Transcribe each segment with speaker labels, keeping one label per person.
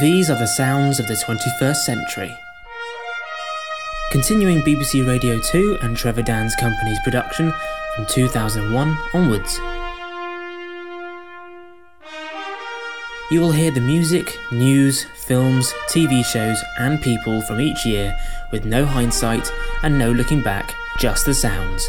Speaker 1: These are the sounds of the 21st century. Continuing BBC Radio 2 and Trevor Dann's company's production from 2001 onwards. You will hear the music, news, films, TV shows, and people from each year with no hindsight and no looking back, just the sounds.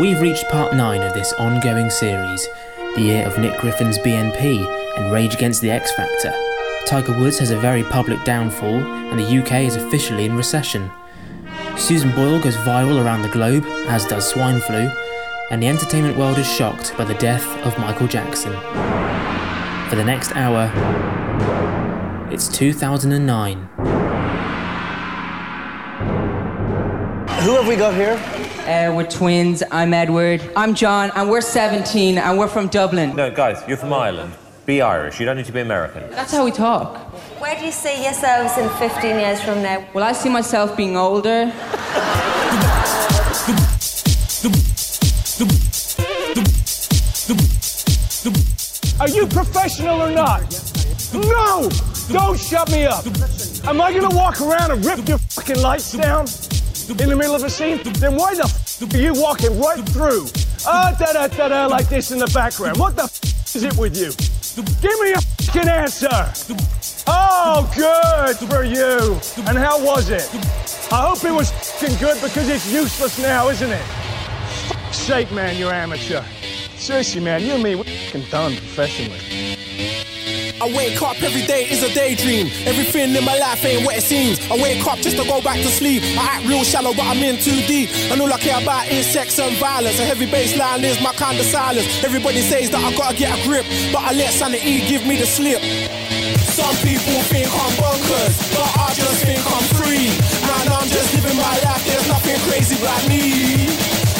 Speaker 1: We've reached part 9 of this ongoing series, the year of Nick Griffin's BNP and Rage Against the X Factor. Tiger Woods has a very public downfall, and the UK is officially in recession. Susan Boyle goes viral around the globe, as does swine flu, and the entertainment world is shocked by the death of Michael Jackson. For the next hour, it's 2009.
Speaker 2: Who have we got here?
Speaker 3: Uh, we're twins. I'm Edward. I'm John, and we're 17, and we're from Dublin.
Speaker 4: No, guys, you're from Ireland. Be Irish. You don't need to be American.
Speaker 3: That's how we talk.
Speaker 5: Where do you see yourselves in 15 years from now?
Speaker 3: Well, I see myself being older.
Speaker 6: Are you professional or not? No! Don't shut me up. Am I gonna walk around and rip your fucking lights down in the middle of a scene? Then why the f- are you walking right through? Ah, da da da da, like this in the background. What the f- is it with you? Give me a fucking answer. Oh, good for you. And how was it? I hope it was fucking good because it's useless now, isn't it? Fuck's sake, man, you're amateur. Seriously, man, you and me, we're fucking done professionally.
Speaker 7: I wake up every day is a daydream. Everything in my life ain't what it seems. I wake up just to go back to sleep. I act real shallow, but I'm in too deep. And all I care about is sex and violence. A heavy bass line is my kind of silence. Everybody says that I gotta get a grip, but I let sanity give me the slip. Some people think I'm bonkers, but I just think I'm free. Man, I'm just living my life. There's nothing crazy about me.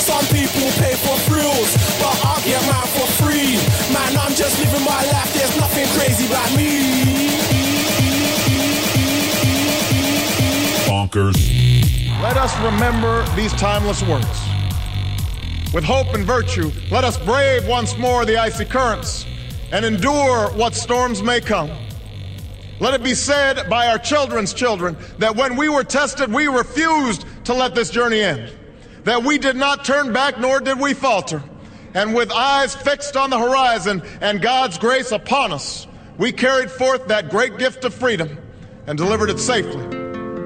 Speaker 7: Some people pay but I get mine for free. Man, I'm just living my life. There's nothing crazy about me.
Speaker 8: Bonkers.
Speaker 9: Let us remember these timeless words. With hope and virtue, let us brave once more the icy currents and endure what storms may come. Let it be said by our children's children that when we were tested, we refused to let this journey end. That we did not turn back, nor did we falter. And with eyes fixed on the horizon and God's grace upon us, we carried forth that great gift of freedom and delivered it safely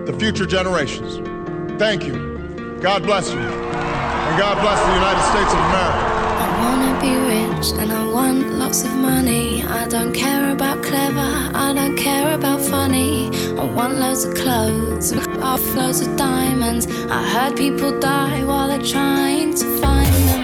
Speaker 9: to future generations. Thank you. God bless you. And God bless the United States of America.
Speaker 10: I wanna be rich and I want lots of money. I don't care about clever, I don't care about funny. I want loads of clothes and off loads of diamonds. I heard people die while they're trying to find them.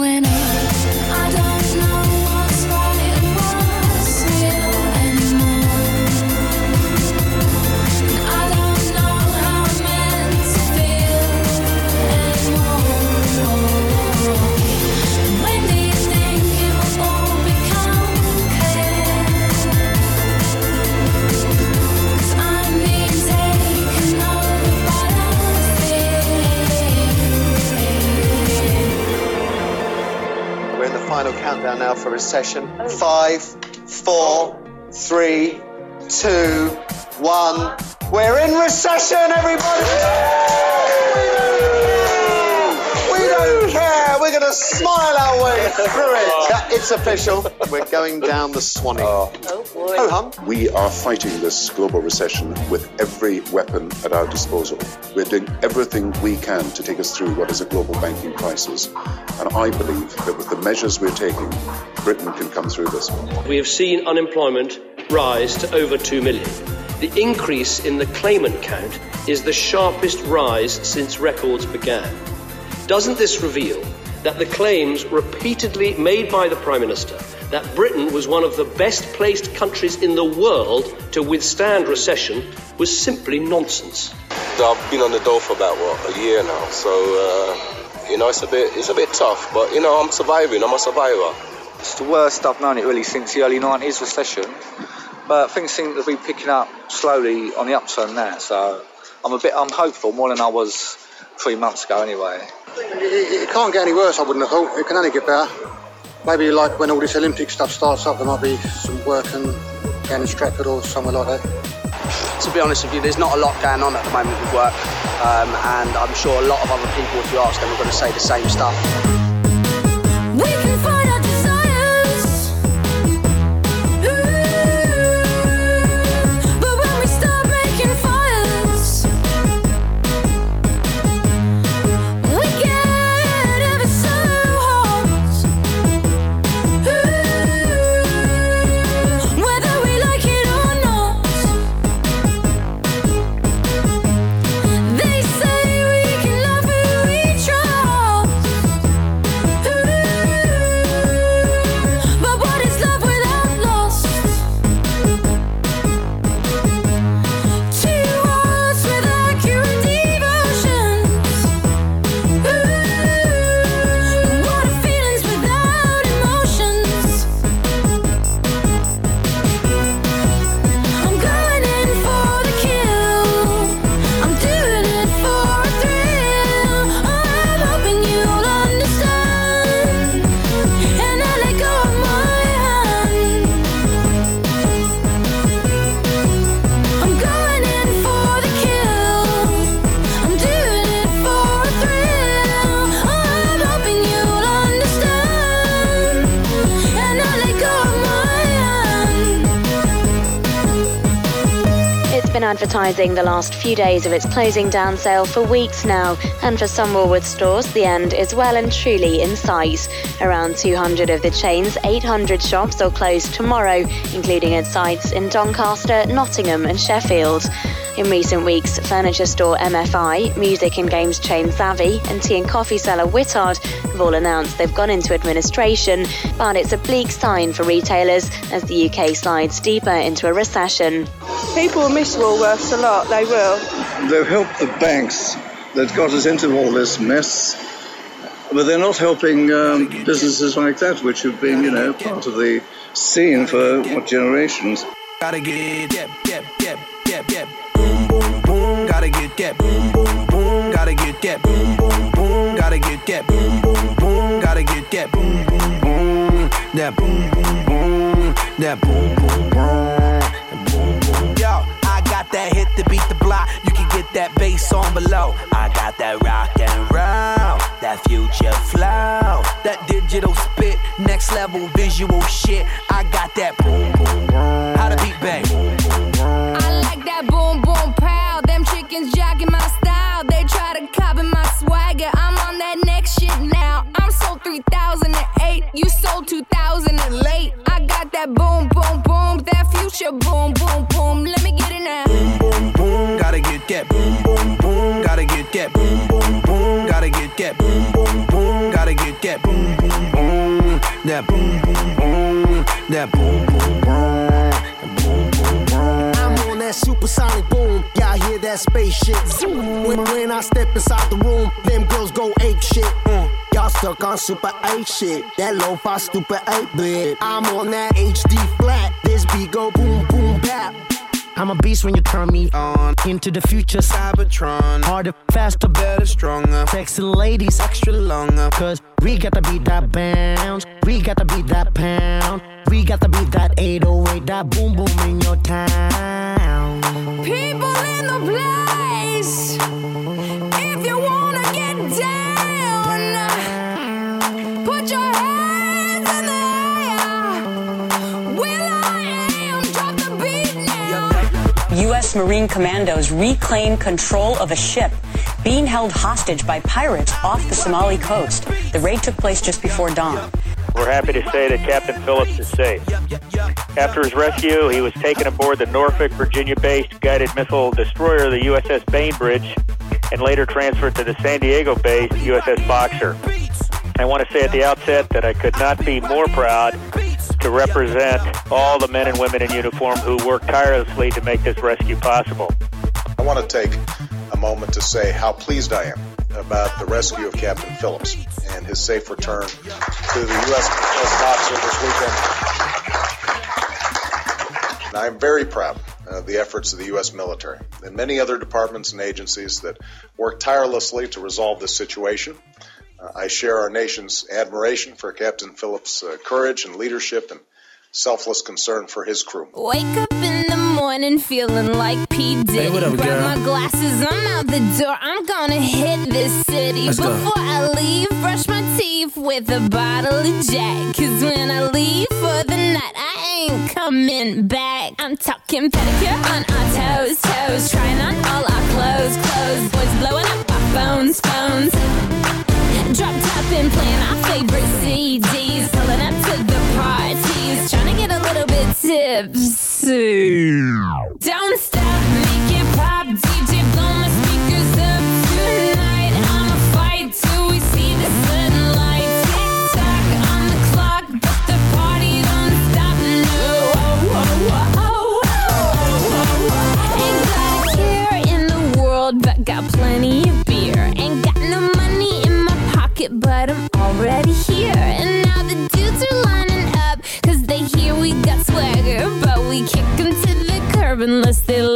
Speaker 11: for. Five, four, three, two, one. We're in recession, everybody! Care. We're going to smile our way through it. Oh. Yeah, it's official. We're going down the Swanee. Oh, oh
Speaker 5: boy.
Speaker 11: hum.
Speaker 12: We are fighting this global recession with every weapon at our disposal. We're doing everything we can to take us through what is a global banking crisis. And I believe that with the measures we're taking, Britain can come through this.
Speaker 13: We have seen unemployment rise to over 2 million. The increase in the claimant count is the sharpest rise since records began. Doesn't this reveal that the claims repeatedly made by the Prime Minister that Britain was one of the best placed countries in the world to withstand recession was simply nonsense?
Speaker 14: I've been on the dole for about what a year now, so uh, you know it's a bit it's a bit tough, but you know I'm surviving. I'm a survivor.
Speaker 15: It's the worst I've known it really since the early 90s recession. But things seem to be picking up slowly on the upturn now. So I'm a bit I'm hopeful more than I was three months ago anyway.
Speaker 11: It, it can't get any worse, I wouldn't have thought. It can only get better. Maybe like when all this Olympic stuff starts up, there might be some work in, down in Stratford or somewhere like that.
Speaker 10: To be honest with you, there's not a lot going on at the moment with work, um, and I'm sure a lot of other people, if you ask them, are going to say the same stuff.
Speaker 16: The last few days of its closing down sale for weeks now, and for some Woolworths stores, the end is well and truly in sight. Around 200 of the chain's 800 shops will close tomorrow, including at sites in Doncaster, Nottingham, and Sheffield. In recent weeks, furniture store MFI, music and games chain Zavvi, and tea and coffee seller Whittard have all announced they've gone into administration, but it's a bleak sign for retailers as the UK slides deeper into a recession.
Speaker 17: People miss Woolworths a lot, they will.
Speaker 18: They've helped the banks that got us into all this mess, but they're not helping um, businesses like that, which have been, you know, part of the scene for what generations.
Speaker 19: Gotta get, yep, yep, yep, yep, yep. Boom, boom, boom. Gotta get that boom, boom, boom. Gotta get that boom, boom, boom. Gotta get that boom, boom, boom. Gotta get that boom, boom, boom. That boom, boom, boom. That boom, boom, boom. That hit to beat the block. You can get that bass on below. I got that rock and roll, that future flow, that digital spit, next level visual shit. I got that boom, boom, boom. How to beat bang.
Speaker 20: I like that boom boom pow. Them chickens jacking my style. They try to copy my swagger. I'm on that next shit now. I'm sold 3008. You sold 2000 and late. I got that boom boom boom. That future boom boom boom. Let me
Speaker 19: Gotta get that boom, boom, boom. Gotta get that boom, boom, boom. Gotta get that boom, boom, boom. Gotta get that boom, boom, boom. That boom, boom, boom. That boom, boom, boom.
Speaker 21: I'm on that supersonic boom. Y'all hear that spaceship zoom. When, when I step inside the room, them girls go ape shit. Mm. Y'all stuck on super 8 shit. That low fi stupid 8 bit. I'm on that HD flat. This beat go boom boom bap.
Speaker 22: I'm a beast when you turn me on. Into the future,
Speaker 19: Cybertron.
Speaker 22: harder, faster,
Speaker 19: Better, stronger.
Speaker 22: sexy ladies.
Speaker 19: Extra longer.
Speaker 22: Cause we got to beat that bounce. We got to beat that pound. We got to beat that 808, that boom boom in your town.
Speaker 20: People in the place. If you wanna
Speaker 23: Marine commandos reclaim control of a ship being held hostage by pirates off the Somali coast. The raid took place just before dawn.
Speaker 24: We're happy to say that Captain Phillips is safe. After his rescue, he was taken aboard the Norfolk, Virginia-based guided missile destroyer, the USS Bainbridge, and later transferred to the San Diego-based USS Boxer. I want to say at the outset that I could not be more proud to represent all the men and women in uniform who worked tirelessly to make this rescue possible.
Speaker 25: I want to take a moment to say how pleased I am about the rescue of Captain Phillips and his safe return to the U.S. as an officer this weekend. And I'm very proud of the efforts of the U.S. military and many other departments and agencies that work tirelessly to resolve this situation. Uh, I share our nation's admiration for Captain Phillips' uh, courage and leadership and selfless concern for his crew.
Speaker 26: Wake up in the morning feeling like P. Diddy.
Speaker 25: Hey, what up,
Speaker 26: Grab
Speaker 25: girl?
Speaker 26: my glasses, I'm out the door. I'm gonna hit this city.
Speaker 25: Let's go.
Speaker 26: I leave, brush my teeth with a bottle of Jack. Cause when I leave for the night, I ain't coming back. I'm talking pedicure on our toes, toes. Trying on all our clothes, clothes. Boys blowing up our phones, phones. Drop top and playing our favorite CDs. Pulling up to the parties. Trying to get a little bit tipsy. Don't stop, make it pop. DJ, blow my speakers up tonight. I'ma fight till we see the sunlight. Tick tock on the clock, but the party don't stop. No. Ain't got a care in the world, but got plenty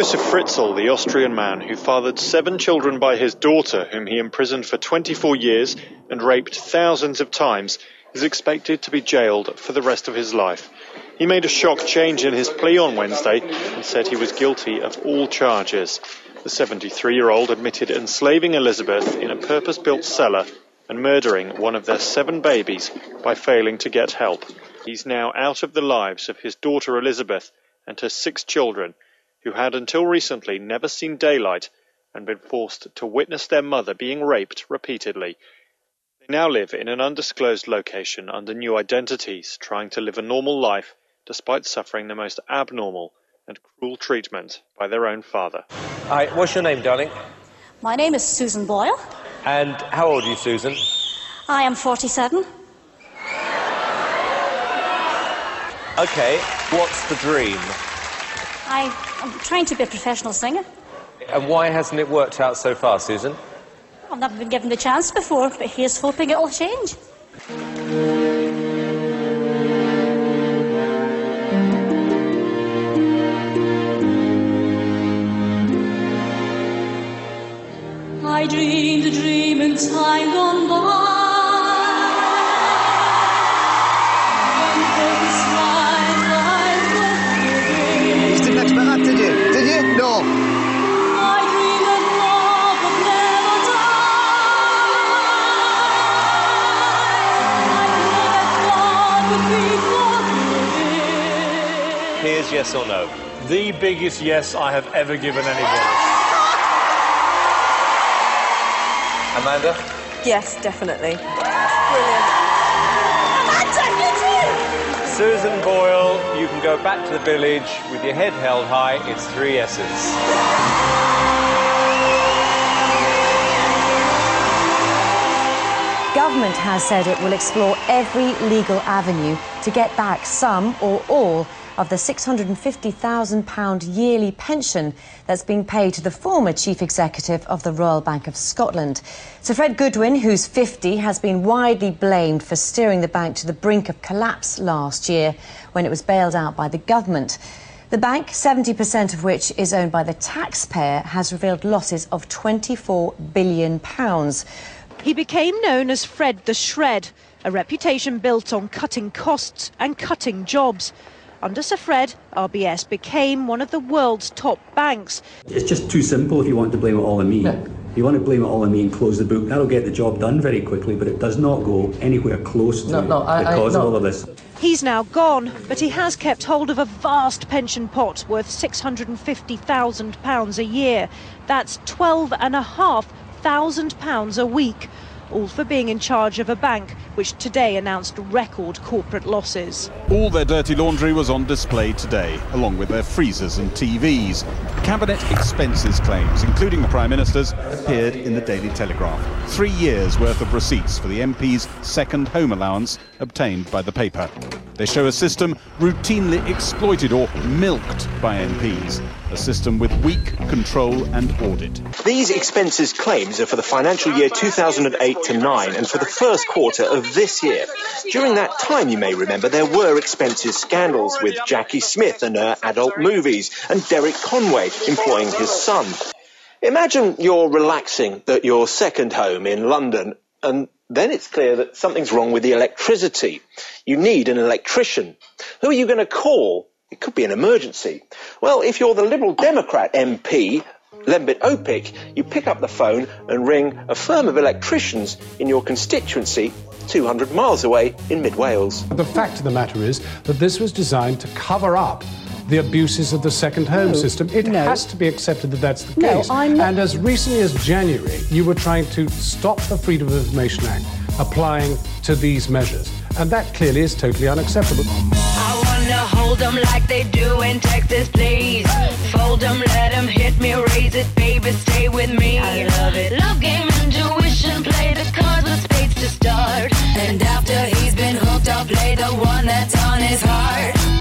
Speaker 27: Josef Fritzl, the Austrian man who fathered seven children by his daughter, whom he imprisoned for 24 years and raped thousands of times, is expected to be jailed for the rest of his life. He made a shock change in his plea on Wednesday and said he was guilty of all charges. The 73 year old admitted enslaving Elizabeth in a purpose built cellar and murdering one of their seven babies by failing to get help. He's now out of the lives of his daughter Elizabeth and her six children, who had until recently never seen daylight and been forced to witness their mother being raped repeatedly. They now live in an undisclosed location under new identities, trying to live a normal life despite suffering the most abnormal and cruel treatment by their own father.
Speaker 28: Hi, what's your name, darling?
Speaker 29: My name is Susan Boyle.
Speaker 28: And how old are you, Susan?
Speaker 29: I am 47.
Speaker 28: Okay, what's the dream?
Speaker 29: I am trying to be a professional singer.
Speaker 28: And why hasn't it worked out so far, Susan?
Speaker 29: I've never been given the chance before, but here's hoping it'll change.
Speaker 30: I dreamed a dream in time gone by.
Speaker 28: Yes or no.
Speaker 31: The biggest yes I have ever given anybody.
Speaker 28: Amanda?
Speaker 32: Yes, definitely. Brilliant.
Speaker 28: Amanda, Susan Boyle, you can go back to the village with your head held high. It's three S's.
Speaker 33: Government has said it will explore every legal avenue to get back some or all of the £650,000 yearly pension that's been paid to the former chief executive of the Royal Bank of Scotland. Sir Fred Goodwin, who's 50, has been widely blamed for steering the bank to the brink of collapse last year when it was bailed out by the government. The bank, 70% of which is owned by the taxpayer, has revealed losses of £24 billion.
Speaker 34: He became known as Fred the Shred, a reputation built on cutting costs and cutting jobs. Under Sir Fred, RBS became one of the world's top banks.
Speaker 35: It's just too simple if you want to blame it all on me.
Speaker 36: if You want to blame it all on me and close the book. That'll get the job done very quickly, but it does not go anywhere close to
Speaker 37: No, no, I-
Speaker 36: the
Speaker 37: I-
Speaker 36: cause
Speaker 37: no.
Speaker 36: of all of this.
Speaker 34: He's now gone, but he has kept hold of a vast pension pot worth £650,000 a year. That's £12,500 a week, all for being in charge of a bank which today announced record corporate losses.
Speaker 8: All their dirty laundry was on display today, along with their freezers and TVs. Cabinet expenses claims, including the Prime Minister's, appeared in the Daily Telegraph. Three years' worth of receipts for the MP's second home allowance obtained by the paper. They show a system routinely exploited or milked by MPs, a system with weak control and audit.
Speaker 18: These expenses claims are for the financial year 2008 to 9 and for the first quarter of this year. During that time, you may remember, there were expenses scandals with Jacqui Smith and her adult movies and Derek Conway employing his son. Imagine you're relaxing at your second home in London and then it's clear that something's wrong with the electricity. You need an electrician. Who are you going to call? It could be an emergency. Well, if you're the Liberal Democrat MP, Lembit Opik, you pick up the phone and ring a firm of electricians in your constituency 200 miles away in mid Wales.
Speaker 6: The fact of the matter is that this was designed to cover up the abuses of the second home
Speaker 38: No,
Speaker 6: system. It
Speaker 38: no.
Speaker 6: has to be accepted that that's the
Speaker 38: No,
Speaker 6: case.
Speaker 38: I'm not-
Speaker 6: And as recently as January, you were trying to stop the Freedom of Information Act applying to these measures. And that clearly is totally unacceptable.
Speaker 5: Hold them like they do in Texas, please. Fold them, let them hit me, raise it, baby, stay with me. I love it. Love game, intuition, play the cards with spades to start. And after he's been hooked, I'll play the one that's on his heart.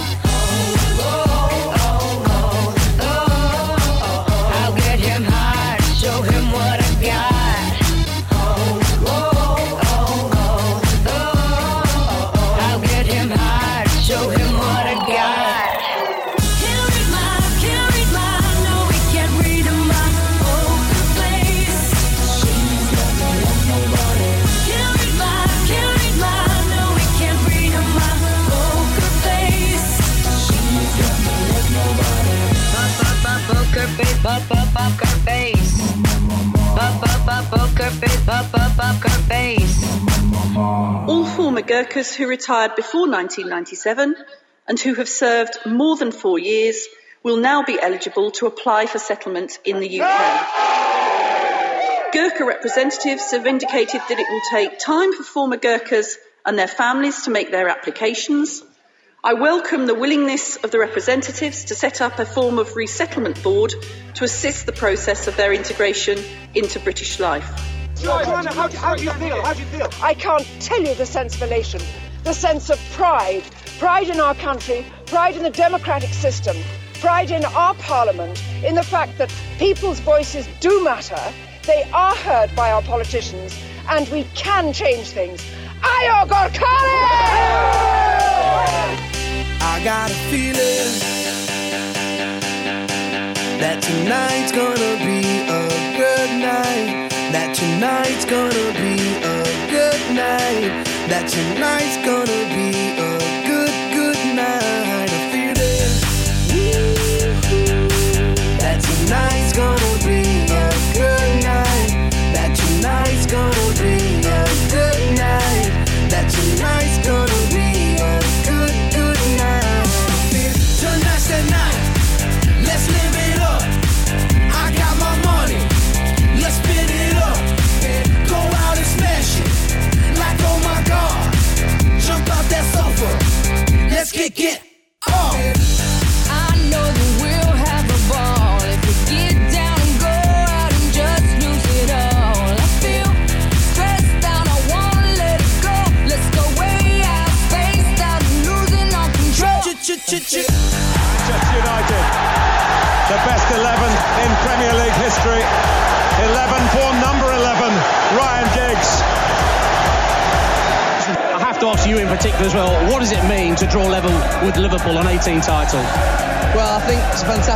Speaker 17: Gurkhas who retired before 1997 and who have served more than four years will now be eligible to apply for settlement in the UK. Gurkha representatives have indicated that it will take time for former Gurkhas and their families to make their applications. I welcome the willingness of the representatives to set up a form of resettlement board to assist the process of their integration into British life.
Speaker 39: Joanna, how, how do you feel? How do you feel? I can't tell you the sense of elation, the sense of pride. Pride in our country, pride in the democratic system, pride in our parliament, in the fact that people's voices do matter, they are heard by our politicians, and we can change things. Ayo Gorkhali!
Speaker 40: I got a feeling that tonight's gonna be a good night. Tonight's gonna be a good night. That tonight's gonna be a good, good night. A feeling that tonight's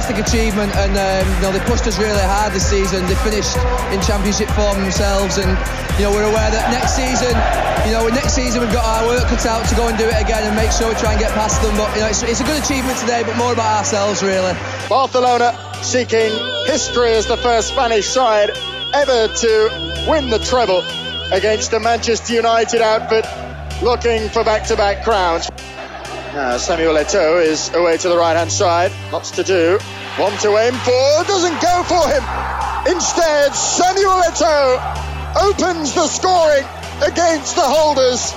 Speaker 41: fantastic achievement, and um, you know they pushed us really hard this season. They finished in Championship form themselves, and you know we're aware that next season, you know next season we've got our work cut out to go and do it again and make sure we try and get past them. But you know it's, it's a good achievement today, but more about ourselves really.
Speaker 27: Barcelona seeking history as the first Spanish side ever to win the treble against the Manchester United outfit looking for back-to-back crowns. Now Samuel Eto'o is away to the right-hand side. Lots to do. One to aim for. Doesn't go for him. Instead, Samuel Eto'o opens the scoring against the holders.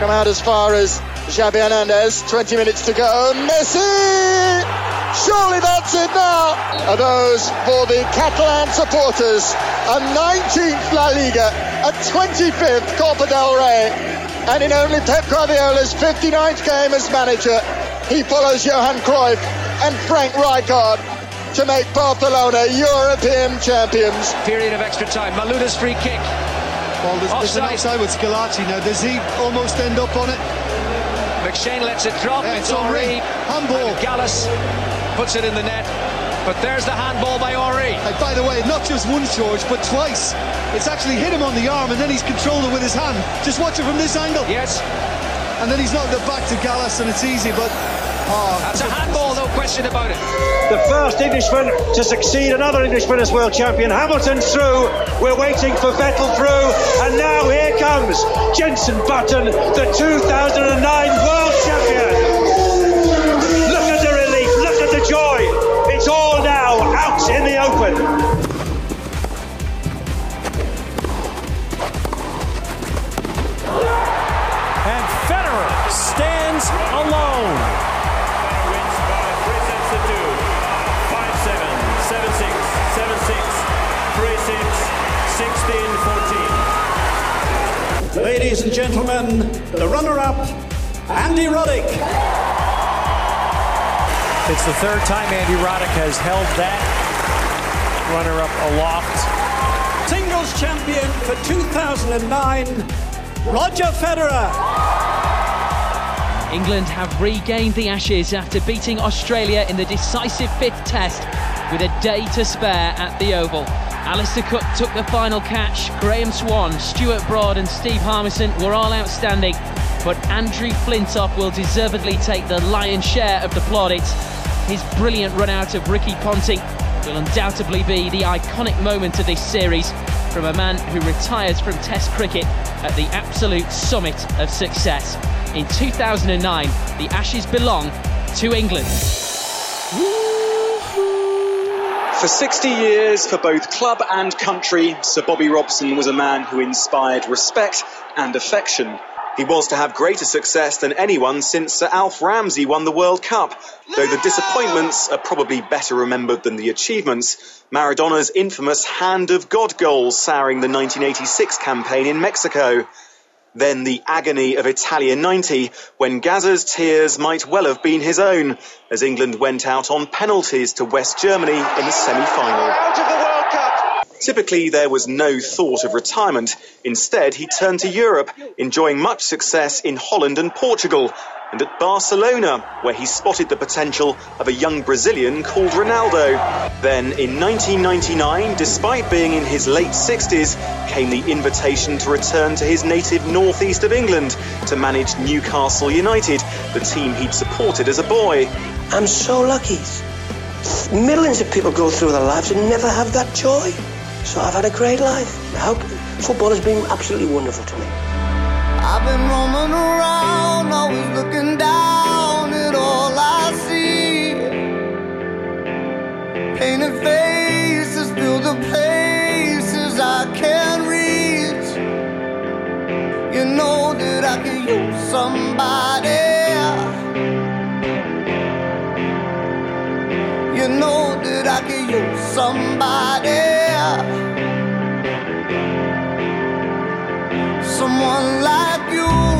Speaker 27: Come out as far as Xavi Hernandez. 20 minutes to go. Messi! Surely that's it now. Are those for the Catalan supporters? A 19th La Liga, a 25th Copa del Rey, and in only Pep Guardiola's 59th game as manager, he follows Johan Cruyff and Frank Rijkaard to make Barcelona European champions.
Speaker 42: Period of extra time. Malouda's free kick.
Speaker 7: Well, there's, there's an outside with Schillaci now. Does he almost end up on it?
Speaker 42: McShane lets it drop.
Speaker 7: Yeah,
Speaker 42: it's
Speaker 7: it's
Speaker 42: Henry.
Speaker 7: Handball.
Speaker 42: Gallas puts it in the net. But there's the handball by Henry.
Speaker 7: And by the way, not just once, George, but twice. It's actually hit him on the arm and then he's controlled it with his hand. Just watch it from this angle.
Speaker 42: Yes.
Speaker 7: And then he's knocked it back to Gallas and it's easy, but. Oh,
Speaker 42: That's a handball, no question about it.
Speaker 43: The first Englishman to succeed another Englishman as world champion. Hamilton through. We're waiting for Vettel through. And now here comes Jenson Button, the 2009 world champion.
Speaker 44: 2014.
Speaker 45: Ladies and gentlemen, the runner-up, Andy Roddick.
Speaker 46: It's the third time Andy Roddick has held that runner-up aloft.
Speaker 45: Singles champion for 2009, Roger Federer.
Speaker 47: England have regained the Ashes after beating Australia in the decisive fifth test with a day to spare at the Oval. Alastair Cook took the final catch, Graeme Swann, Stuart Broad and Steve Harmison were all outstanding, but Andrew Flintoff will deservedly take the lion's share of the plaudits. His brilliant run out of Ricky Ponting will undoubtedly be the iconic moment of this series from a man who retires from Test cricket at the absolute summit of success. In 2009, the Ashes belong to England.
Speaker 48: For 60 years, for both club and country, Sir Bobby Robson was a man who inspired respect and affection. He was to have greater success than anyone since Sir Alf Ramsey won the World Cup. Though the disappointments are probably better remembered than the achievements, Maradona's infamous Hand of God goal souring the 1986 campaign in Mexico. Then the agony of Italia 90, when Gazza's tears might well have been his own, as England went out on penalties to West Germany in the semi-final. Typically, there was no thought of retirement. Instead, he turned to Europe, enjoying much success in Holland and Portugal, and at Barcelona, where he spotted the potential of a young Brazilian called Ronaldo. Then, in 1999, despite being in his late 60s, came the invitation to return to his native northeast of England to manage Newcastle United, the team he'd supported as a boy.
Speaker 49: I'm so lucky. Millions of people go through their lives and never have that joy. So I've had a great life. How, football has been absolutely wonderful to me.
Speaker 50: I've been roaming around, always looking down at all I see. Painted faces fill the places I can't reach. You know that I could use somebody. You know that I could use somebody. Someone like you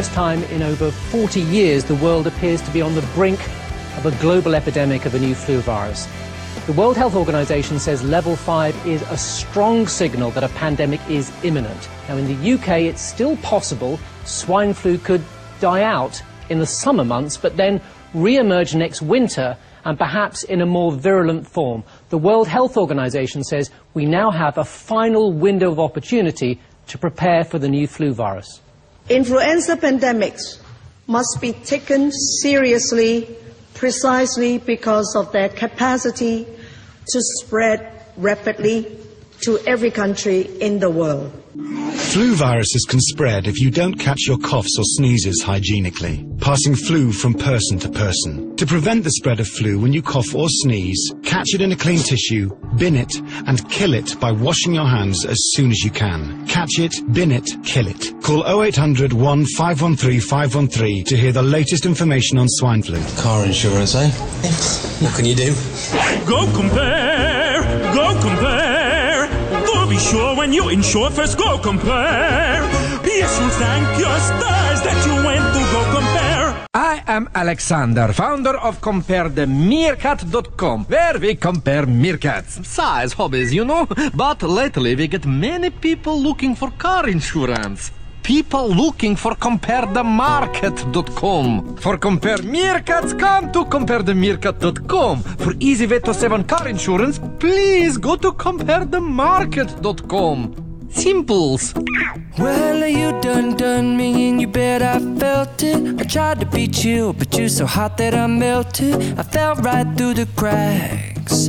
Speaker 41: first time in over 40 years, the world appears to be on the brink of a global epidemic of a new flu virus. The World Health Organization says level 5 is a strong signal that a pandemic is imminent. Now, in the UK, it's still possible swine flu could die out in the summer months, but then re-emerge next winter and perhaps in a more virulent form. The World Health Organization says we now have a final window of opportunity to prepare for the new flu virus.
Speaker 51: Influenza pandemics must be taken seriously precisely because of their capacity to spread rapidly to every country in the world.
Speaker 50: Flu viruses can spread if you don't catch your coughs or sneezes hygienically, passing flu from person to person. To prevent the spread of flu when you cough or sneeze, catch it in a clean tissue, bin it, and kill it by washing your hands as soon as you can. Catch it, bin it, kill it. Call 0800 1513 513 to hear the latest information on swine flu.
Speaker 52: Car insurance, eh? what can you do?
Speaker 43: Go compare, go compare. Go sure when you insure first go compare. Yes, you thank your stars that you went to go compare.
Speaker 53: I am Alexander, founder of CompareTheMeerkat.com, where we compare meerkats. Size, hobbies, you know. But lately we get many people looking for car insurance. People looking for CompareTheMarket.com. For compare meerkats, come to CompareTheMeerkat.com. For easy way to save on car insurance, please go to CompareTheMarket.com. Simples.
Speaker 5: Well, you done done me and you bet I felt it. I tried to beat you, but you're so hot that I melted. I fell right through the cracks.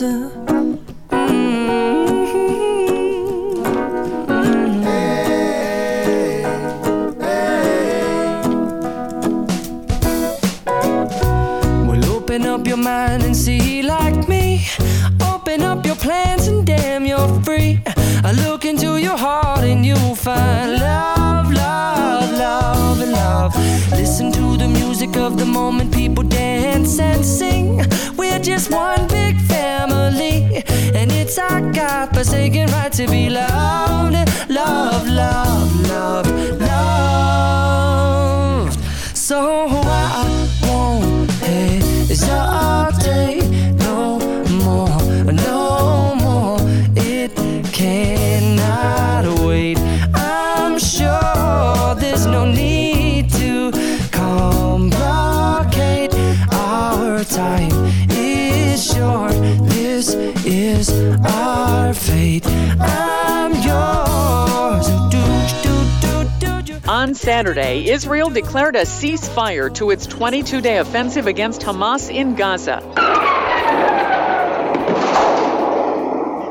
Speaker 5: Mm-hmm. Well, open up your mind and see like me. Open up your plans and damn, you're free. I look into your heart and you'll find love, love, love, and love. Listen to the music of the moment, people dance and sing. We're just one big family, and it's our God forsaken right to be loved, love, love, love, loved. So I won't hesitate
Speaker 54: On Saturday, Israel declared a ceasefire to its 22 day offensive against Hamas in Gaza.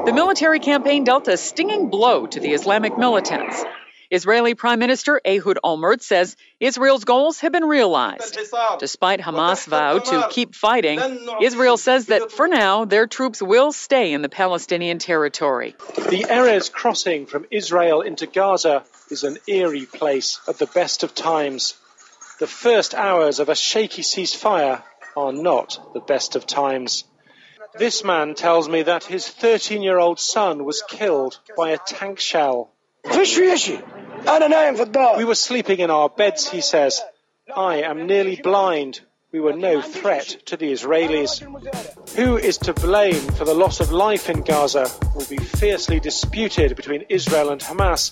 Speaker 54: The military campaign dealt a stinging blow to the Islamic militants. Israeli Prime Minister Ehud Olmert says Israel's goals have been realized. Despite Hamas' vow to keep fighting, Israel says that for now their troops will stay in the Palestinian territory.
Speaker 55: The Erez crossing from Israel into Gaza is an eerie place at the best of times. The first hours of a shaky ceasefire are not the best of times. This man tells me that his 13 year old son was killed by a tank shell. We were sleeping in our beds, he says. I am nearly blind. We were no threat to the Israelis. Who is to blame for the loss of life in Gaza will be fiercely disputed between Israel and Hamas,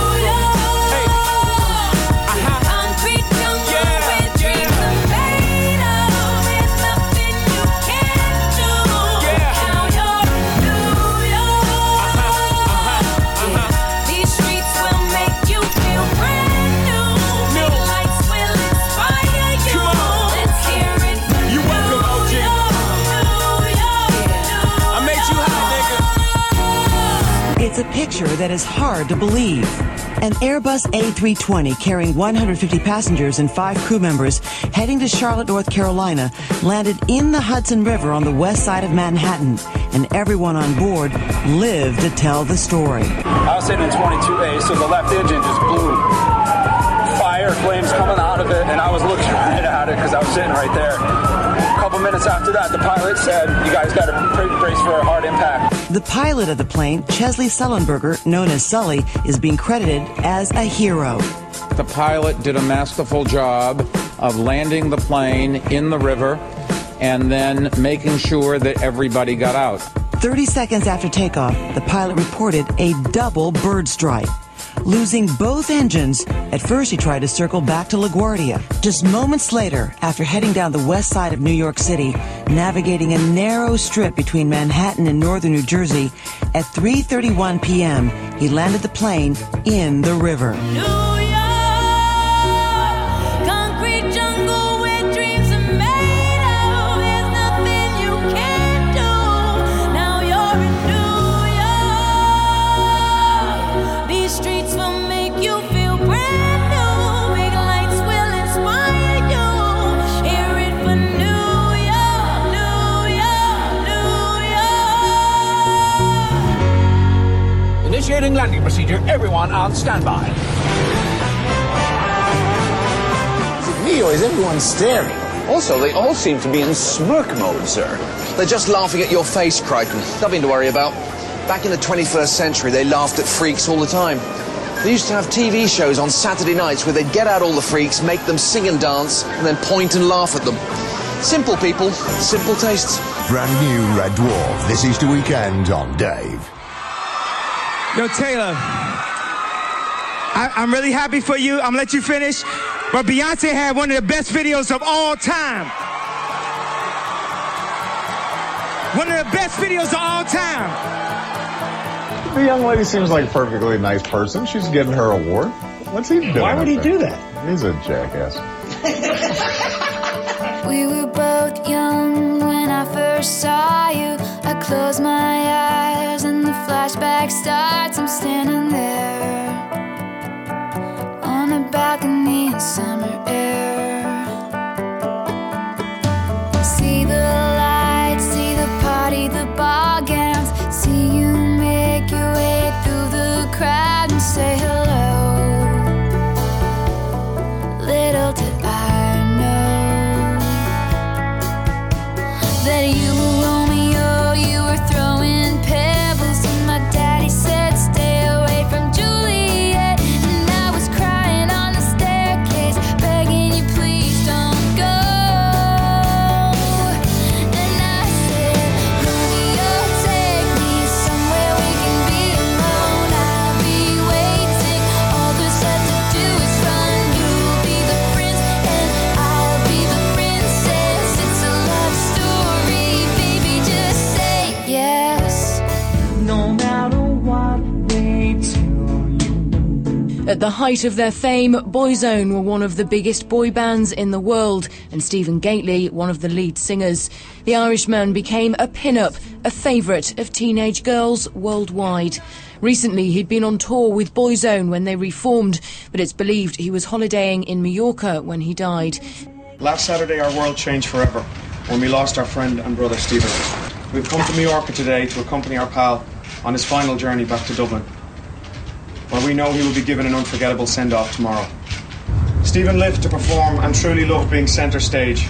Speaker 23: That is hard to believe. An Airbus A320 carrying 150 passengers and five crew members heading to Charlotte, North Carolina, landed in the Hudson River on the west side of Manhattan, and everyone on board lived to tell the story.
Speaker 56: I was sitting in 22A, so the left engine just blew. Fire flames coming out of it, and I was looking right at it because I was sitting right there. A couple minutes after that, the pilot said, "You guys got to brace for a hard impact."
Speaker 23: The pilot of the plane, Chesley Sullenberger, known as Sully, is being credited as a hero.
Speaker 50: The pilot did a masterful job of landing the plane in the river and then making sure that everybody got out.
Speaker 23: 30 seconds after takeoff, the pilot reported a double bird strike. Losing both engines, at first he tried to circle back to LaGuardia. Just moments later, after heading down the west side of New York City, navigating a narrow strip between Manhattan and northern New Jersey, at 3.31 p.m., he landed the plane in the river.
Speaker 5: Initiating landing procedure. Everyone on standby.
Speaker 57: Is it me or is everyone staring? Also, they all seem to be in smirk mode, sir.
Speaker 19: They're just laughing at your face, Kryten. Nothing to worry about. Back in the 21st century, they laughed at freaks all the time. They used to have TV shows on Saturday nights where they'd get out all the freaks, make them sing and dance, and then point and laugh at them. Simple people, simple tastes.
Speaker 58: Brand new Red Dwarf this Easter weekend on Dave.
Speaker 59: Yo, Taylor, I, am really happy for you. I'm gonna let you finish. But Beyonce had one of the best videos of all time. One of the best videos of all time.
Speaker 60: The young lady seems like a perfectly nice person. She's getting her award. What's he doing?
Speaker 59: Why would he
Speaker 60: there?
Speaker 59: do that?
Speaker 60: He's a jackass.
Speaker 10: We were both young when I first saw you. I close my eyes and the flashback starts. I'm standing there on a balcony in summer air.
Speaker 61: At the height of their fame, Boyzone were one of the biggest boy bands in the world, and Stephen Gately, one of the lead singers. The Irishman became a pin-up, a favourite of teenage girls worldwide. Recently, he'd been on tour with Boyzone when they reformed, but it's believed he was holidaying in Mallorca when he died.
Speaker 62: Last Saturday, our world changed forever when we lost our friend and brother Stephen. We've come to Mallorca today to accompany our pal on his final journey back to Dublin, where we know he will be given an unforgettable send off tomorrow. Stephen lived to perform and truly loved being centre stage.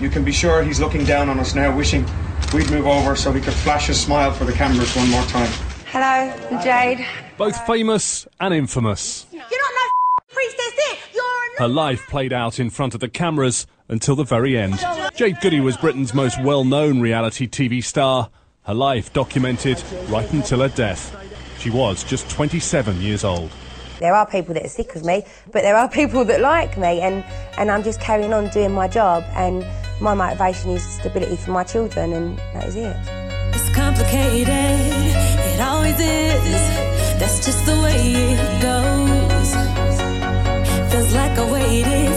Speaker 62: You can be sure he's looking down on us now, wishing
Speaker 63: we'd move over so he could flash his smile for the cameras one more time.
Speaker 64: Hello, I'm Jade.
Speaker 8: Both famous and infamous.
Speaker 64: You're not no priestess here. You're
Speaker 8: Her life played out in front of the cameras until the very end. Jade Goody was Britain's most well known reality TV star. Her life documented right until her death. She was just 27 years old.
Speaker 64: There are people that are sick of me, but there are people that like me, and, and I'm just carrying on doing my job. And my motivation is stability for my children, and that is it.
Speaker 5: It's complicated, it always is. That's just the way it goes. Feels like I waited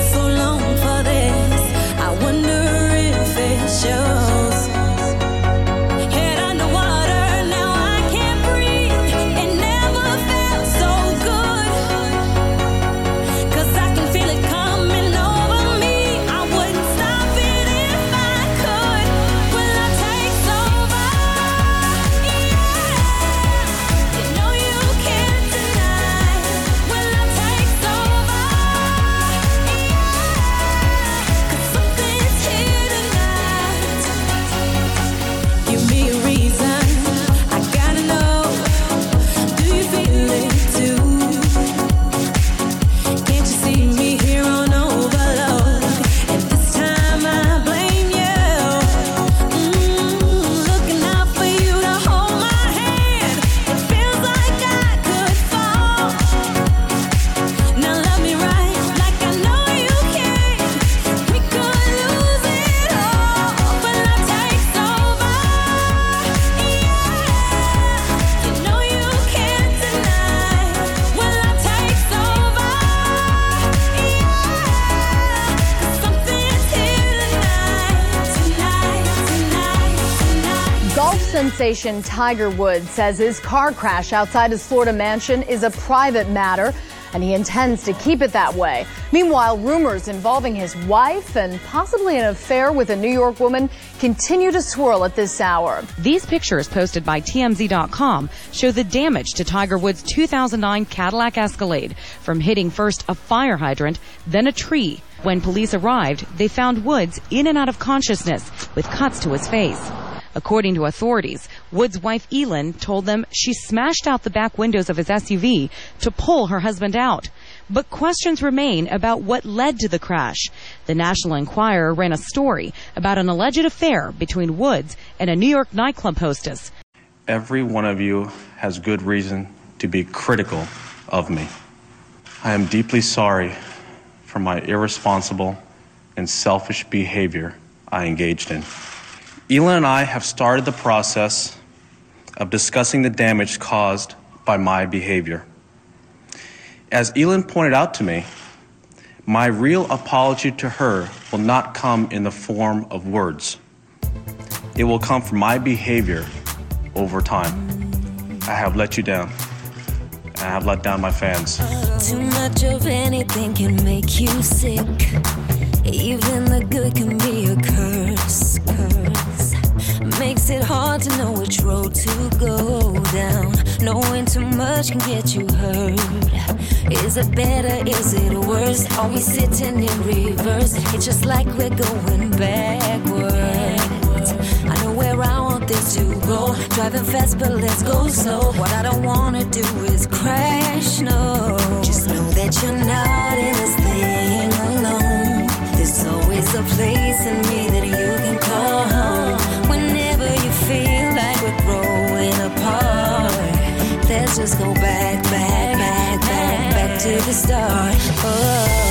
Speaker 65: sensation Tiger Woods says his car crash outside his Florida mansion is a private matter and he intends to keep it that way. Meanwhile, rumors involving his wife and possibly an affair with a New York woman continue to swirl at this hour.
Speaker 66: These pictures posted by TMZ.com show the damage to Tiger Woods' 2009 Cadillac Escalade from hitting first a fire hydrant, then a tree. When police arrived, they found Woods in and out of consciousness with cuts to his face. According to authorities, Woods' wife Elin told them she smashed out the back windows of his SUV to pull her husband out. But questions remain about what led to the crash. The National Enquirer ran a story about an alleged affair between Woods and a New York nightclub hostess.
Speaker 61: Every one of you has good reason to be critical of me. I am deeply sorry for my irresponsible and selfish behavior I engaged in. Elin and I have started the process of discussing the damage caused by my behavior. As Elin pointed out to me, my real apology to her will not come in the form of words. It will come from my behavior over time. I have let you down. And I have let down my fans.
Speaker 5: Too much of anything can make you sick. Even the good can be a curse. Curse makes it hard to know which road to go down. Knowing too much can get you hurt. Is it better? Is it worse? Are we sitting in reverse? It's just like we're going backwards. I know where I want this to go. Driving fast, but let's go slow. What I don't wanna do is crash. No, just know that you're not in this thing alone. There's always a place in me that you can call we're growing apart, let's just go back, back, back, back, back to the start. Oh.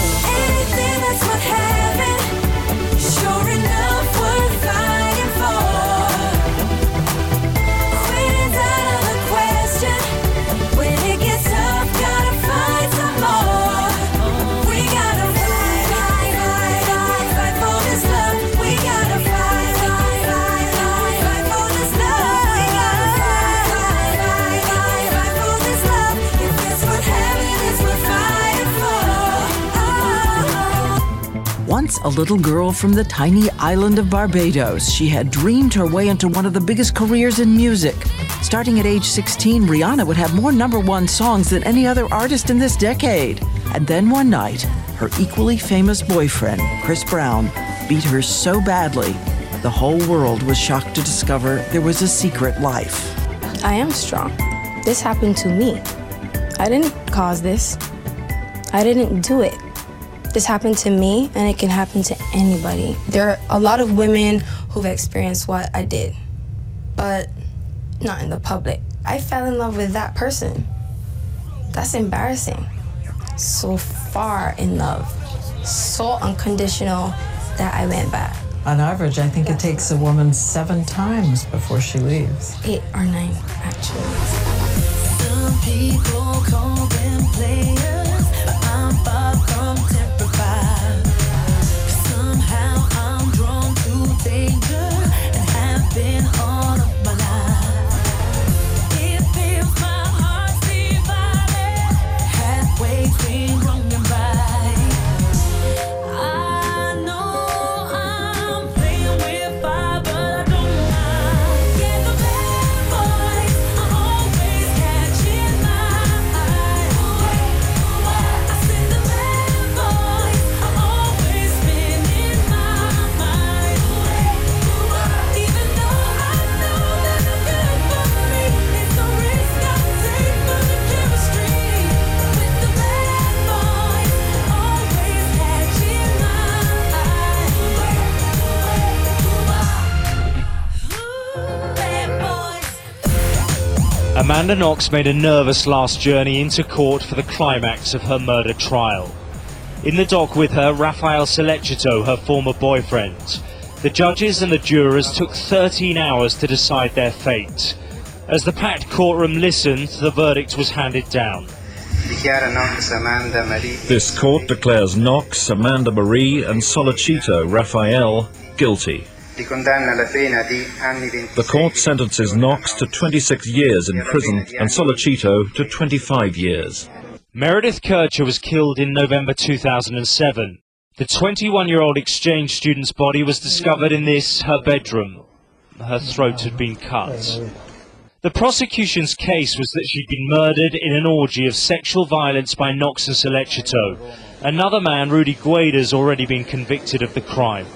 Speaker 50: A little girl from the tiny island of Barbados, she had dreamed her way into one of the biggest careers in music. Starting at age 16, Rihanna would have more number one songs than any other artist in this decade. And then one night, her equally famous boyfriend, Chris Brown, beat her so badly
Speaker 67: The whole world was shocked to discover there was a secret life.
Speaker 65: I am strong. This happened to me. I didn't cause this. I didn't do it. This happened to me, and it can happen to anybody. There are a lot of women who've experienced what I did, but not in the public. I fell in love with that person. That's embarrassing. So far in love, so unconditional that I went back.
Speaker 68: On average, I think it takes a woman seven times before she leaves.
Speaker 65: Eight or nine, actually.
Speaker 5: Danger and have been all
Speaker 43: Amanda Knox made a nervous last journey into court for the climax of her murder trial. In the dock with her, Raffaele Sollecito, her former boyfriend. The judges and the jurors took 13 hours to decide their fate. As the packed courtroom listened, the verdict was handed down.
Speaker 69: Dichiara Knox Amanda Marie
Speaker 70: This court declares Knox, Amanda Marie, and Sollecito Raffaele guilty.
Speaker 69: Di condanna alla pena di anni 20
Speaker 70: The court sentences Knox to 26 years in prison and Sollecito to 25 years.
Speaker 43: Meredith Kercher was killed in November 2007. The 21 year old exchange student's body was discovered in this, her bedroom. Her throat had been cut. The prosecution's case was that she'd been murdered in an orgy of sexual violence by Knox and Sollecito. Another man, Rudy Guede, has already been convicted of the crime.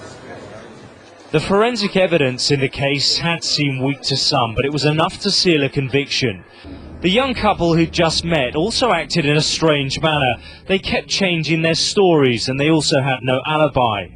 Speaker 43: The forensic evidence in the case had seemed weak to some, but it was enough to seal a conviction. The young couple who'd just met also acted in a strange manner. They kept changing their stories and they also had no alibi.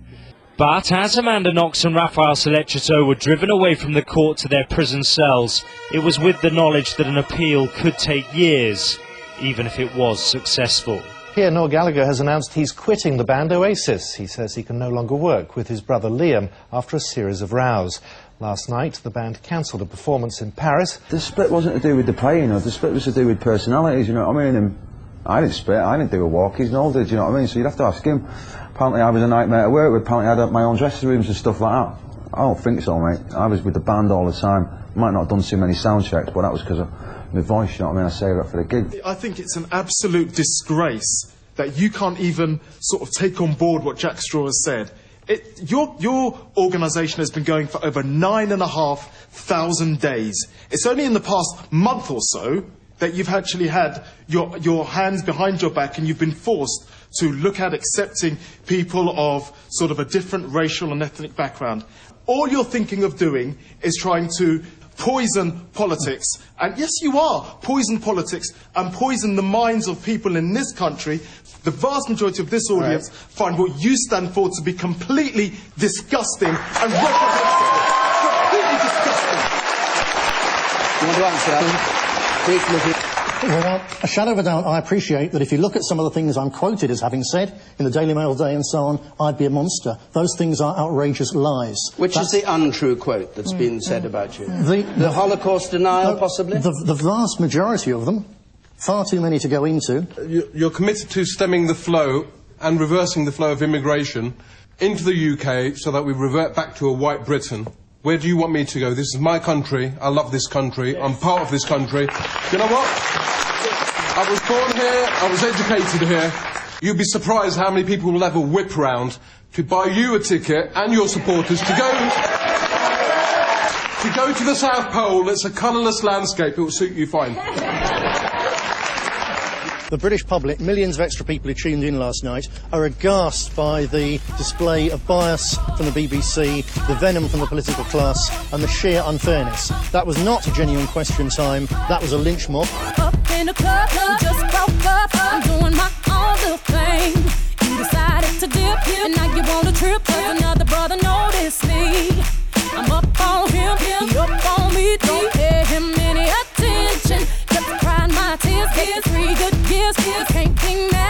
Speaker 43: But as Amanda Knox and Raffaele Sollecito were driven away from the court to their prison cells, it was with the knowledge that an appeal could take years, even if it was successful.
Speaker 51: Here, Noel Gallagher has announced he's quitting the band Oasis. He says he can no longer work with his brother Liam after a series of rows. Last night, the band cancelled a performance in Paris.
Speaker 54: The split wasn't to do with the playing, you know, the split was to do with personalities, you know what I mean? And I didn't split, I didn't do a walk, he's Noel did, you know what I mean? So you'd have to ask him. Apparently I was a nightmare to work with, apparently I had my own dressing rooms and stuff like that. I don't think so, mate. I was with the band all the time. Might not have done too many sound checks, but that was because of my voice, you know what I mean? I saved up for the gig.
Speaker 48: I think it's an absolute disgrace that you can't even sort of take on board what Jack Straw has said. It, your your organisation has been going for over nine and a half thousand days. It's only in the past month or so that you've actually had your, your hands behind your back and you've been forced to look at accepting people of sort of a different racial and ethnic background. All you're thinking of doing is trying to poison politics. And yes, you are poison politics and poison the minds of people in this country. The vast majority of this audience find what you stand for to be completely disgusting and reprehensible. Completely disgusting.
Speaker 71: You want to answer that? Quickly.
Speaker 50: Well, a shadow of a doubt, I appreciate that if you look at some of the things I'm quoted as having said in the Daily Mail Day and so on, I'd be a monster. Those things are outrageous lies.
Speaker 71: Which
Speaker 50: That's-
Speaker 71: is the untrue quote that's been said about you?
Speaker 50: The,
Speaker 71: The Holocaust denial,
Speaker 50: No,
Speaker 71: possibly?
Speaker 50: The, the vast majority of them, far too many to go into.
Speaker 72: You're committed to stemming the flow and reversing the flow of immigration into the UK so that we revert back to a white Britain. Where do you want me to go? This is my country. I love this country. I'm part of this country. You know what? I was born here. I was educated here. You'd be surprised how many people will ever whip round to buy you a ticket and your supporters to go to go to the South Pole. It's a colourless landscape. It will suit you fine.
Speaker 50: The British public, millions of extra people who tuned in last night, are aghast by the display of bias from the BBC, the venom from the political class, and the sheer unfairness. That was not a genuine question time, that was a lynch mob.
Speaker 10: Up in the club, just broke up. I'm doing my own little thing. You decided to dip, and now you want a trip. Cause another brother noticed me. I'm up on him, he up on me. Don't pay him any attention. Just crying my tears. Good years, can't be mad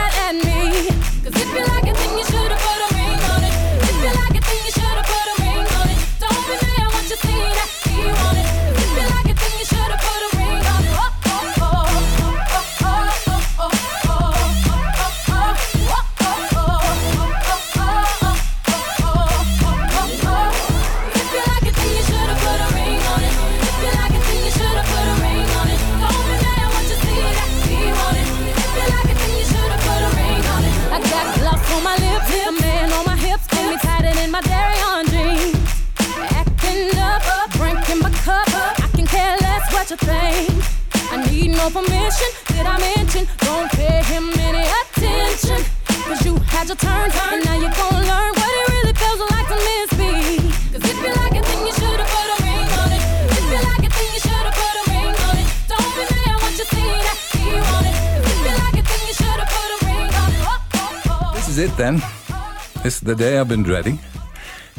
Speaker 73: the day I've been dreading.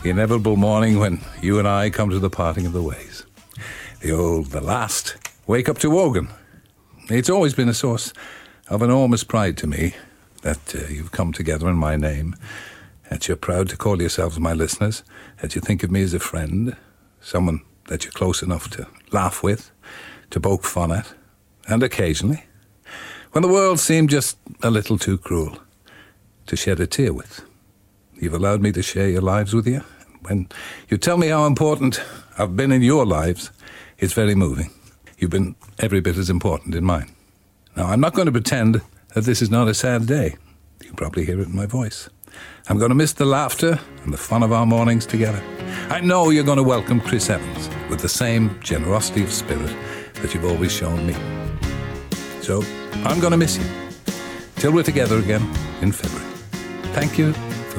Speaker 73: The inevitable morning when you and I come to the parting of the ways. The old, the last, wake up to Wogan. It's always been a source of enormous pride to me that uh, you've come together in my name, that you're proud to call yourselves my listeners, that you think of me as a friend, someone that you're close enough to laugh with, to poke fun at, and occasionally, when the world seemed just a little too cruel, to shed a tear with. You've allowed me to share your lives with you. When you tell me how important I've been in your lives, it's very moving. You've been every bit as important in mine. Now, I'm not going to pretend that this is not a sad day. You probably hear it in my voice. I'm going to miss the laughter and the fun of our mornings together. I know you're going to welcome Chris Evans with the same generosity of spirit that you've always shown me. So, I'm going to miss you till we're together again in February. Thank you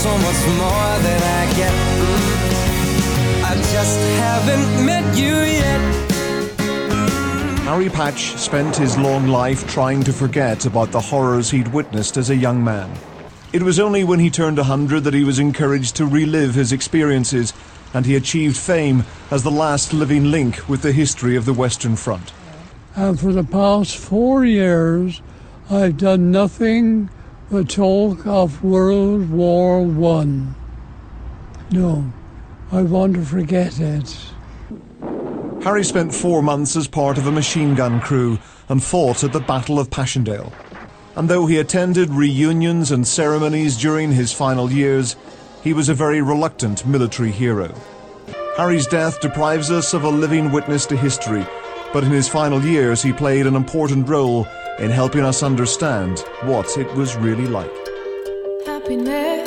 Speaker 74: So much more than I get. I just haven't met you yet.
Speaker 75: Harry Patch spent his long life trying to forget about the horrors he'd witnessed as a young man. It was only when he turned 100 that he was encouraged to relive his experiences, and he achieved fame as the last living link with the history of the Western Front.
Speaker 51: And for the past four years, I've done nothing but talk of World War One. No, I want to forget it.
Speaker 75: Harry spent four months as part of a machine gun crew and fought at the Battle of Passchendaele. And though he attended reunions and ceremonies during his final years, he was a very reluctant military hero. Harry's death deprives us of a living witness to history, but in his final years he played an important role in helping us understand what it was really like.
Speaker 10: Happiness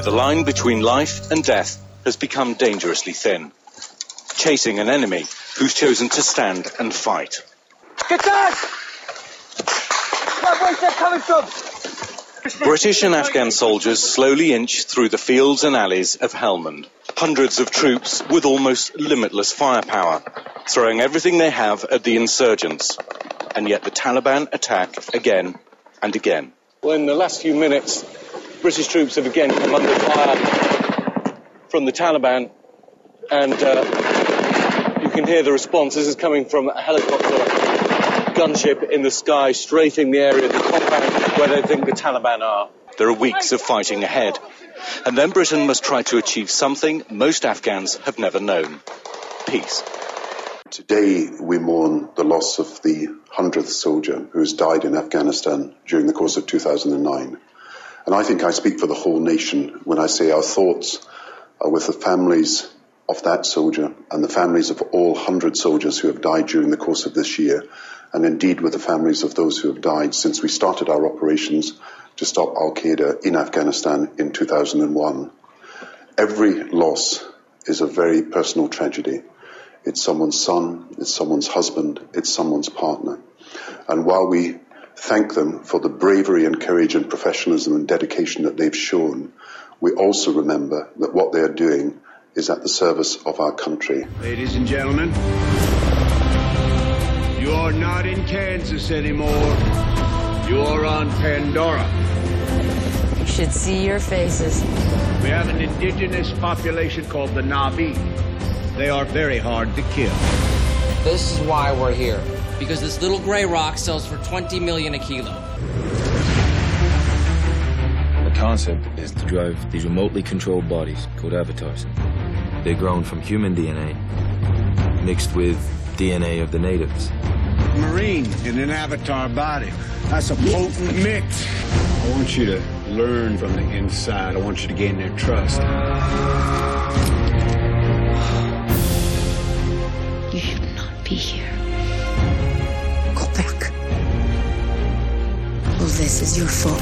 Speaker 76: where the line between life and death has become dangerously thin. Chasing an enemy who's chosen to stand and fight.
Speaker 77: Get down! Where's that coming from?
Speaker 76: British and Afghan soldiers slowly inch through the fields and alleys of Helmand. Hundreds of troops with almost limitless firepower, throwing everything they have at the insurgents. And yet the Taliban attack again and again.
Speaker 78: Well, in the last few minutes, British troops have again come under fire from the Taliban, and uh, you can hear the response. This is coming from a helicopter gunship in the sky, strafing the area of the compound where they think the Taliban are.
Speaker 76: There are weeks of fighting ahead. And then Britain must try to achieve something most Afghans have never known peace.
Speaker 12: Today, we mourn the loss of the 100th soldier who has died in Afghanistan during the course of 2009. And I think I speak for the whole nation when I say our thoughts are with the families of that soldier and the families of all 100 soldiers who have died during the course of this year, and indeed with the families of those who have died since we started our operations to stop Al Qaeda in Afghanistan in 2001. Every loss is a very personal tragedy. It's someone's son, it's someone's husband, it's someone's partner. And while we thank them for the bravery and courage and professionalism and dedication that they've shown, we also remember that what they are doing is at the service of our country.
Speaker 75: Ladies and gentlemen, you are not in Kansas anymore. You are on Pandora.
Speaker 79: You should see your faces.
Speaker 75: We have an indigenous population called the Na'vi. They are very hard to kill.
Speaker 80: This is why we're here. Because this little gray rock sells for 20 million a kilo.
Speaker 81: The concept is to drive these remotely controlled bodies called avatars. They're grown from human DNA, mixed with DNA of the natives.
Speaker 75: Marine in an avatar body. That's a potent mix. I want you to learn from the inside. I want you to gain their trust.
Speaker 79: This is your fault.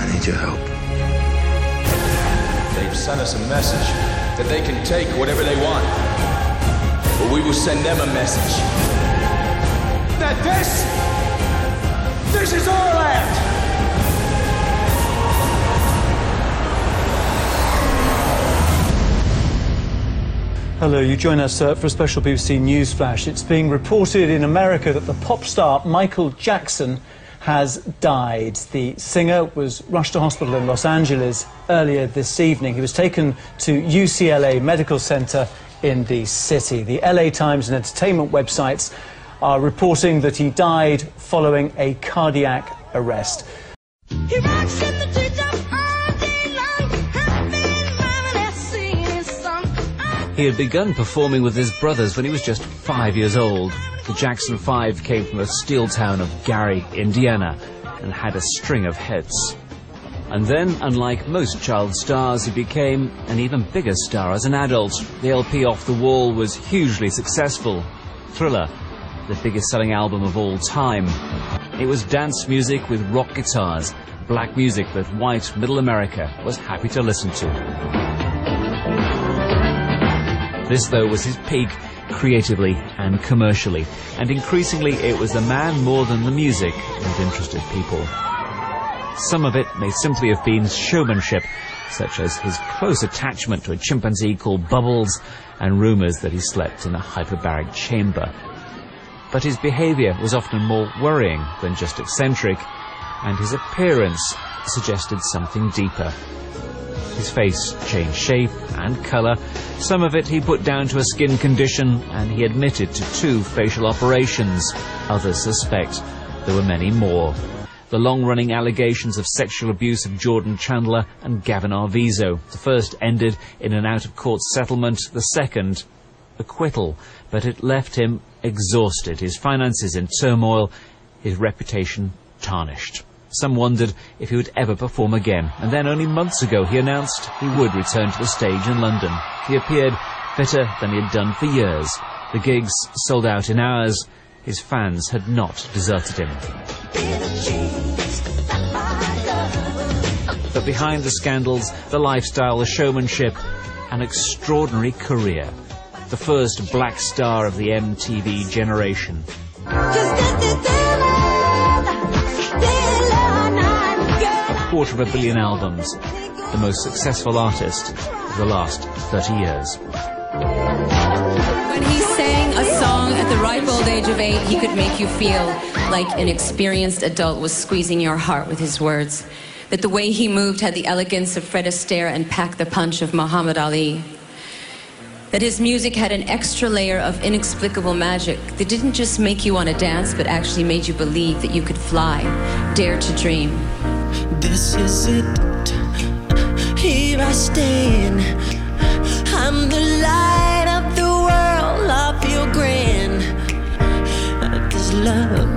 Speaker 81: I need your help.
Speaker 82: They've sent us a message that they can take whatever they want. But we will send them a message that this, this is our land.
Speaker 68: Hello, you join us uh, for a special BBC News Flash. It's being reported in America that the pop star Michael Jackson has died. The singer was rushed to hospital in Los Angeles earlier this evening. He was taken to UCLA Medical Center in the city. The LA Times and entertainment websites are reporting that he died following a cardiac arrest.
Speaker 37: He had begun performing with his brothers when he was just five years old. The Jackson Five came from the steel town of Gary, Indiana, and had a string of hits. And then, unlike most child stars, he became an even bigger star as an adult. The LP Off the Wall was hugely successful. Thriller, the biggest selling album of all time. It was dance music with rock guitars, black music that white middle America was happy to listen to. This, though, was his peak, creatively and commercially, and increasingly it was the man more than the music that interested people. Some of it may simply have been showmanship, such as his close attachment to a chimpanzee called Bubbles, and rumours that he slept in a hyperbaric chamber. But his behaviour was often more worrying than just eccentric, and his appearance suggested something deeper. His face changed shape and colour. Some of it he put down to a skin condition, and he admitted to two facial operations. Others suspect there were many more. The long-running allegations of sexual abuse of Jordan Chandler and Gavin Arvizo. The first ended in an out-of-court settlement. The second, acquittal. But it left him exhausted, his finances in turmoil, his reputation tarnished. Some wondered if he would ever perform again, and then only months ago he announced he would return to the stage in London. He appeared fitter than he had done for years. The gigs sold out in hours. His fans had not deserted him. But behind the scandals, the lifestyle, the showmanship, an extraordinary career. The first black star of the MTV generation. Quarter of a billion albums. The most successful artist of the last 30 years.
Speaker 83: When he sang a song at the ripe old age of eight, he could make you feel like an experienced adult was squeezing your heart with his words. That the way he moved had the elegance of Fred Astaire and packed the punch of Muhammad Ali. That his music had an extra layer of inexplicable magic that didn't just make you want to dance, but actually made you believe that you could fly, dare to dream.
Speaker 5: This is it. Here I stand. I'm the light of the world. I feel grand. This love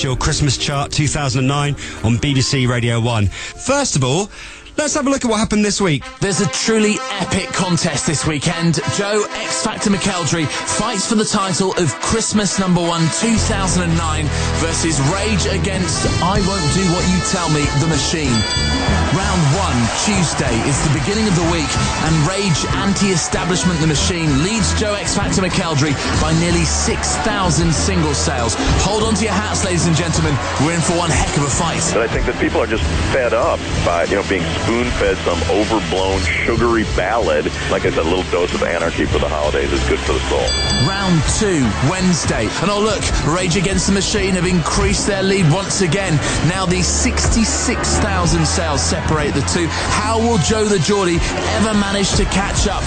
Speaker 84: official Christmas chart 2009 on BBC Radio 1. First of all, let's have a look at what happened this week.
Speaker 51: There's a truly epic contest this weekend. Joe X Factor McElderry fights for the title of Christmas number one 2009 versus Rage Against I Won't Do What You Tell Me, The Machine. Round one, Tuesday, is the beginning of the week, and Rage Anti-Establishment The Machine leads Joe X Factor McElderry by nearly 6,000 single sales. Hold on to your hats, ladies and gentlemen. We're in for one heck of a fight.
Speaker 85: But I think that people are just fed up by, you know, being spoon-fed some overblown, sugary Like I said, a little dose of anarchy for the holidays is good for the soul.
Speaker 51: Round two, Wednesday. And oh look, Rage Against the Machine have increased their lead once again. Now these 66,000 sales separate the two. How will Joe the Geordie ever manage to catch up?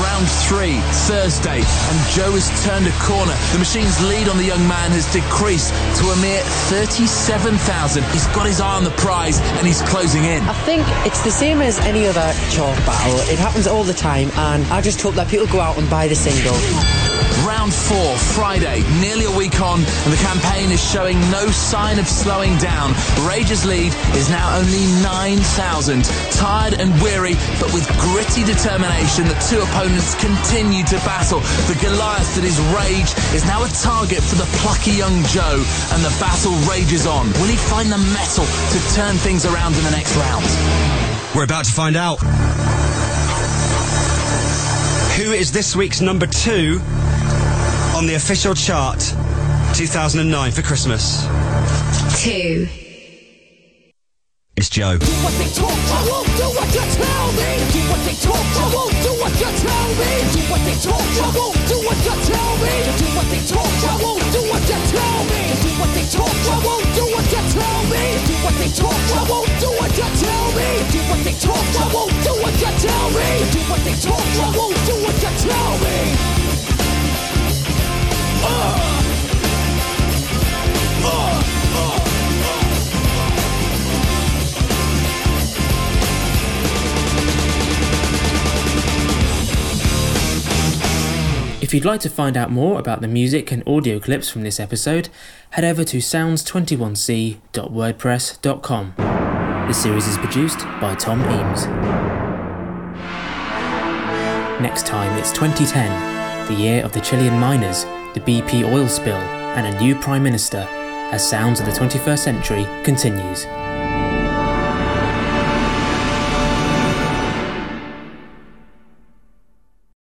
Speaker 51: Round three, Thursday, and Joe has turned a corner. The machine's lead on the young man has decreased to a mere 37,000. He's got his eye on the prize and he's closing in.
Speaker 86: I think it's the same as any other chalk battle. It happens all the time, and I just hope that people go out and buy the single.
Speaker 51: Round four, Friday, nearly a week on, and the campaign is showing no sign of slowing down. Rage's lead is now only 9,000. Tired and weary, but with gritty determination, the two opponents continue to battle. The Goliath that is Rage is now a target for the plucky young Joe, and the battle rages on. Will he find the mettle to turn things around in the next round?
Speaker 84: We're about to find out. Who is this week's number two on the official chart 2009 for Christmas?
Speaker 79: Two.
Speaker 84: It's Joe.
Speaker 5: what they talk, I won't do what you tell me. Do what they talk, I won't do what you tell me. Do what they talk, I won't do what you tell me. Do what they talk, I won't do what you tell me. Do what they talk, I won't do what you tell me. Do what they talk, I won't do what you tell me. Do what they talk, I won't do what you tell me. Do what they talk, I won't do what you tell me.
Speaker 87: If you'd like to find out more about the music and audio clips from this episode, head over to sounds21c.wordpress.com. The series is produced by Tom Eames. Next time, it's 2010, the year of the Chilean miners, the BP oil spill, and a new Prime Minister, as Sounds of the 21st Century continues.